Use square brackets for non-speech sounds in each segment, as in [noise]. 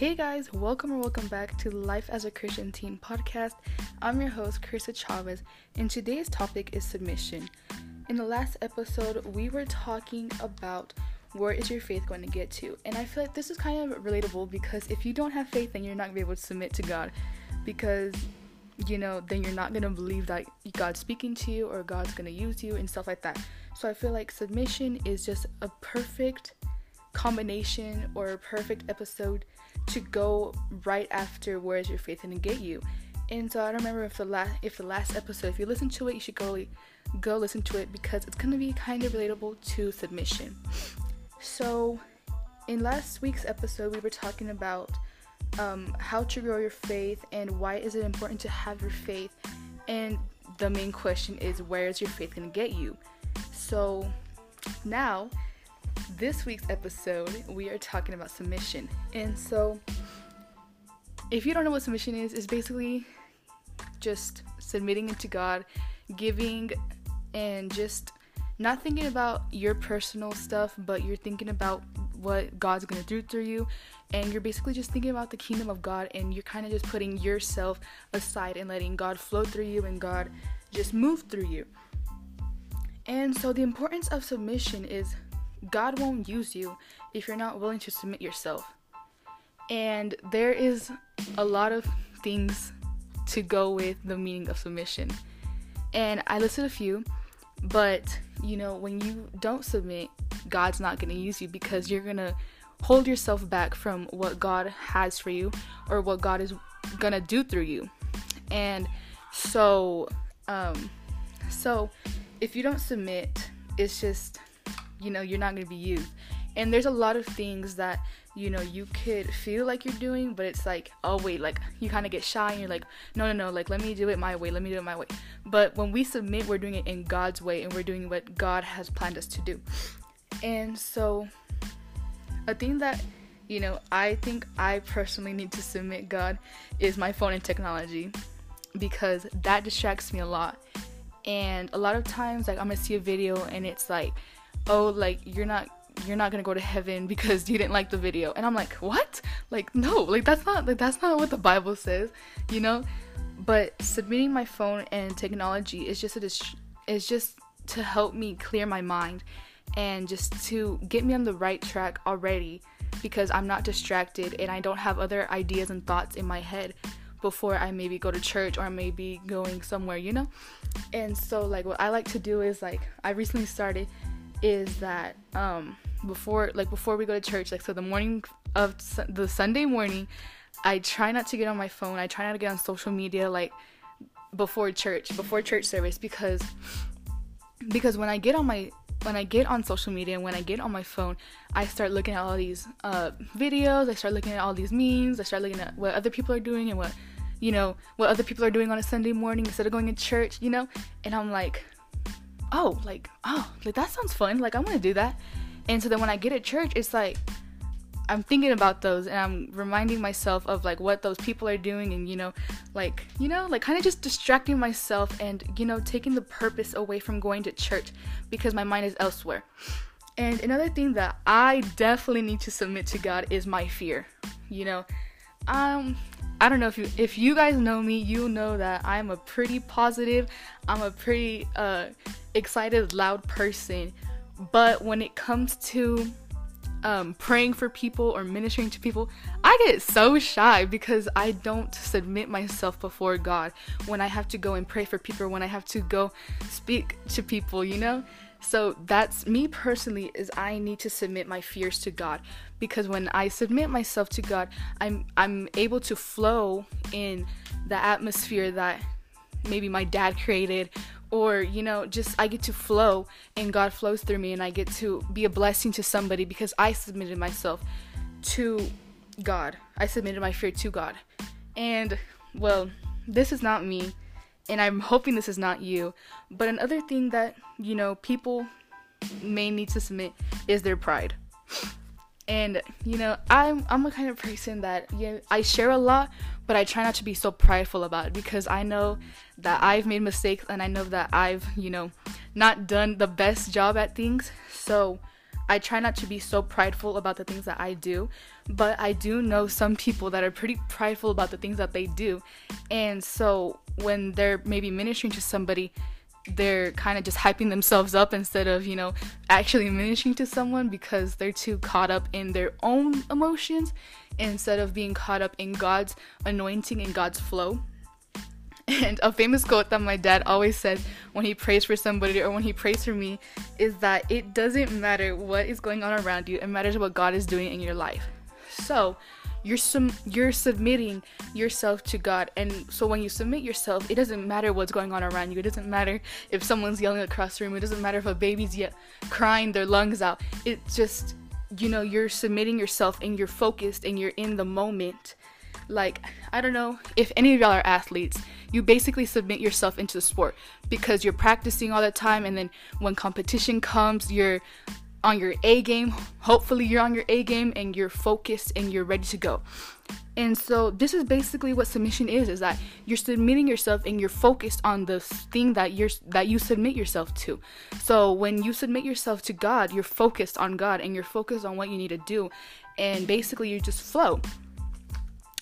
Hey guys, welcome or welcome back to Life as a Christian Teen podcast. I'm your host, Krista Chavez, and today's topic is submission. In the last episode, we were talking about where is your faith going to get to, and I feel like this is kind of relatable because if you don't have faith, then you're not going to be able to submit to God because you know, then you're not going to believe that God's speaking to you or God's going to use you and stuff like that. So I feel like submission is just a perfect combination or a perfect episode to go right after where is your faith gonna get you. And so i don't remember if the last if the last episode if you listen to it you should go go listen to it because it's gonna be kind of relatable to submission. So in last week's episode we were talking about um, how to grow your faith and why is it important to have your faith. And the main question is where is your faith gonna get you? So now this week's episode, we are talking about submission. And so, if you don't know what submission is, it's basically just submitting it to God, giving, and just not thinking about your personal stuff, but you're thinking about what God's gonna do through you, and you're basically just thinking about the kingdom of God, and you're kind of just putting yourself aside and letting God flow through you and God just move through you. And so, the importance of submission is God won't use you if you're not willing to submit yourself. And there is a lot of things to go with the meaning of submission. And I listed a few, but you know, when you don't submit, God's not going to use you because you're going to hold yourself back from what God has for you or what God is going to do through you. And so um so if you don't submit, it's just you know you're not going to be used. And there's a lot of things that you know you could feel like you're doing but it's like oh wait like you kind of get shy and you're like no no no like let me do it my way let me do it my way. But when we submit we're doing it in god's way and we're doing what god has planned us to do. And so a thing that you know i think i personally need to submit god is my phone and technology because that distracts me a lot. And a lot of times like i'm gonna see a video and it's like oh like you're not you're not gonna go to heaven because you didn't like the video. And i'm like what? Like no like that's not like that's not what the bible says you know? But submitting my phone and technology is just a dist- is just to help me clear my mind and just to get me on the right track already because i'm not distracted and i don't have other ideas and thoughts in my head before i maybe go to church or maybe going somewhere you know? And so like what i like to do is like i recently started is that um before like before we go to church like so the morning of su- the sunday morning i try not to get on my phone. I try not to get on social media like before church before church service because because when i get on my when i get on social media and when i get on my phone i start looking at all these uh videos. I start looking at all these memes. I start looking at what other people are doing and what you know what other people are doing on a sunday morning instead of going to church you know? And i'm like oh, like, oh, like that sounds fun. Like, I want to do that. And so then when I get at church, it's like, I'm thinking about those and I'm reminding myself of like what those people are doing and you know like you know like kind of just distracting myself and you know taking the purpose away from going to church because my mind is elsewhere. And another thing that I definitely need to submit to God is my fear. You know, um I don't know if you if you guys know me, you know that I'm a pretty positive, I'm a pretty uh excited, loud person. But when it comes to um, praying for people or ministering to people, I get so shy because I don't submit myself before God when I have to go and pray for people, when I have to go speak to people, you know? So that's me personally is I need to submit my fears to God because when I submit myself to God, I'm I'm able to flow in the atmosphere that maybe my dad created or you know just I get to flow and God flows through me and I get to be a blessing to somebody because I submitted myself to God. I submitted my fear to God. And well, this is not me and I'm hoping this is not you. But another thing that, you know, people may need to submit is their pride. And you know, I'm I'm a kind of person that know, I share a lot, but I try not to be so prideful about it because I know that I've made mistakes and I know that I've, you know, not done the best job at things. So I try not to be so prideful about the things that I do, but I do know some people that are pretty prideful about the things that they do. And so when they're maybe ministering to somebody, they're kind of just hyping themselves up instead of, you know, actually ministering to someone because they're too caught up in their own emotions instead of being caught up in God's anointing and God's flow. [laughs] And a famous quote that my dad always said when he prays for somebody or when he prays for me is that it doesn't matter what is going on around you, it matters what God is doing in your life. So, you're sum- you're submitting yourself to God. And so when you submit yourself, it doesn't matter what's going on around you. It doesn't matter if someone's yelling across the room. It doesn't matter if a baby's yet crying their lungs out. It just you know, you're submitting yourself and you're focused and you're in the moment. Like, I don't know if any of y'all are athletes, you basically submit yourself into the sport because you're practicing all the time and then when competition comes, you're on your A game. Hopefully, you're on your A game and you're focused and you're ready to go. And so this is basically what submission is is that you're submitting yourself and you're focused on the thing that you're that you submit yourself to. So when you submit yourself to God, you're focused on God and you're focused on what you need to do and basically you just flow.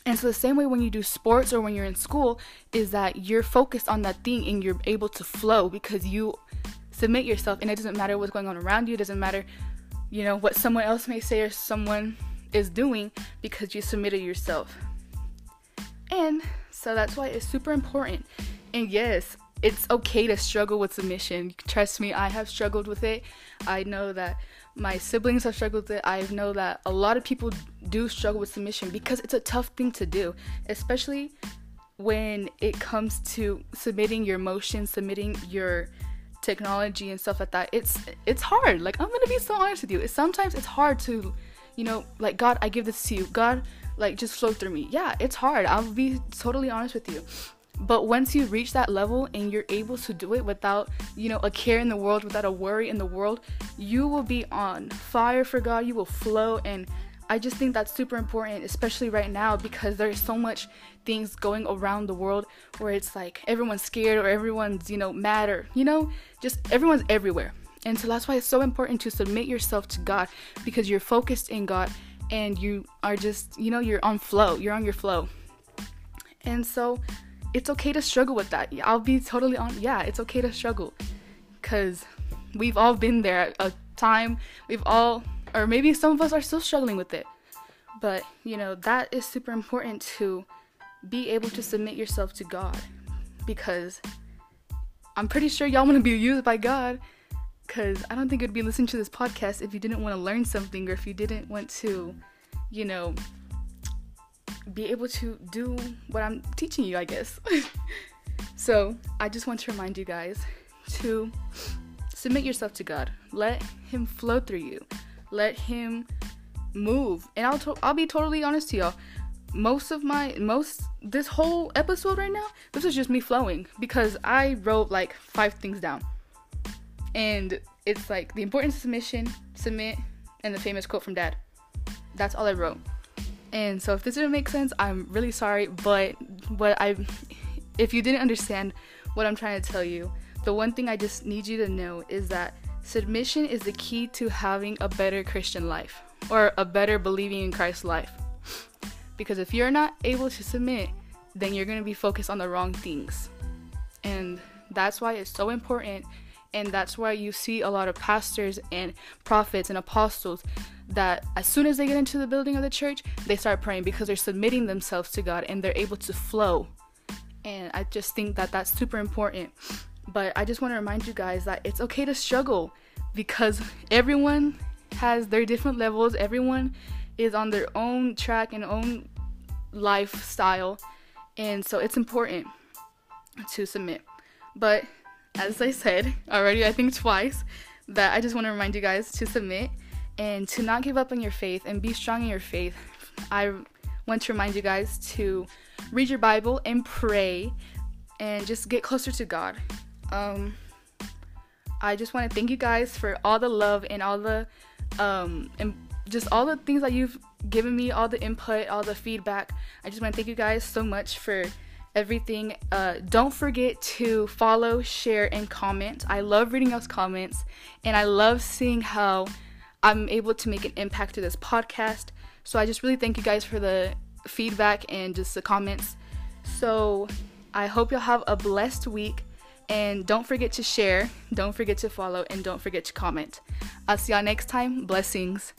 And so the same way when you do sports or when you're in school is that you're focused on that thing and you're able to flow because you submit yourself and it doesn't matter what's going on around you, it doesn't matter, you know, what someone else may say or someone is doing because you submitted yourself. And so that's why it's super important. And yes, it's okay to struggle with submission. Trust me, I have struggled with it. I know that my siblings have struggled with it. I know that a lot of people do struggle with submission because it's a tough thing to do, especially when it comes to submitting your emotions, submitting your technology and stuff like that. It's it's hard. Like I'm gonna be so honest with you. It's, sometimes it's hard to, you know, like God, I give this to you. God, like just flow through me. Yeah, it's hard. I'll be totally honest with you. But once you reach that level and you're able to do it without, you know, a care in the world, without a worry in the world, you will be on fire for God. You will flow and I just think that's super important, especially right now because there's so much things going around the world where it's like everyone's scared or everyone's, you know, mad or, you know, just everyone's everywhere. And so that's why it's so important to submit yourself to God because you're focused in God and you are just, you know, you're on flow. You're on your flow. And so it's okay to struggle with that. I'll be totally on. Yeah, it's okay to struggle because we've all been there at a time. We've all, or maybe some of us are still struggling with it. But, you know, that is super important to be able to submit yourself to God because I'm pretty sure y'all want to be used by God because I don't think it'd be listening to this podcast if you didn't want to learn something or if you didn't want to, you know, be able to do what I'm teaching you, I guess. [laughs] so, I just want to remind you guys to submit yourself to God. Let him flow through you. Let him move. And I'll to- I'll be totally honest to y'all. Most of my most this whole episode right now, this is just me flowing because I wrote like five things down. And it's like the importance of submission, submit, and the famous quote from dad. That's all I wrote. And so if this didn't make sense, I'm really sorry, but what I if you didn't understand what I'm trying to tell you, the one thing I just need you to know is that submission is the key to having a better Christian life or a better believing in Christ life. Because if you're not able to submit, then you're going to be focused on the wrong things. And that's why it's so important and that's why you see a lot of pastors and prophets and apostles that as soon as they get into the building of the church, they start praying because they're submitting themselves to God and they're able to flow. And I just think that that's super important. But I just want to remind you guys that it's okay to struggle because everyone has their different levels, everyone is on their own track and own lifestyle. And so it's important to submit. But as I said already, I think twice, that I just want to remind you guys to submit and to not give up on your faith and be strong in your faith. I want to remind you guys to read your Bible and pray and just get closer to God. Um, I just want to thank you guys for all the love and all the um, and just all the things that you've given me, all the input, all the feedback. I just want to thank you guys so much for everything. Uh, don't forget to follow, share, and comment. I love reading those comments, and I love seeing how I'm able to make an impact to this podcast. So I just really thank you guys for the feedback and just the comments. So I hope you'll have a blessed week. And don't forget to share, don't forget to follow, and don't forget to comment. I'll see y'all next time. Blessings.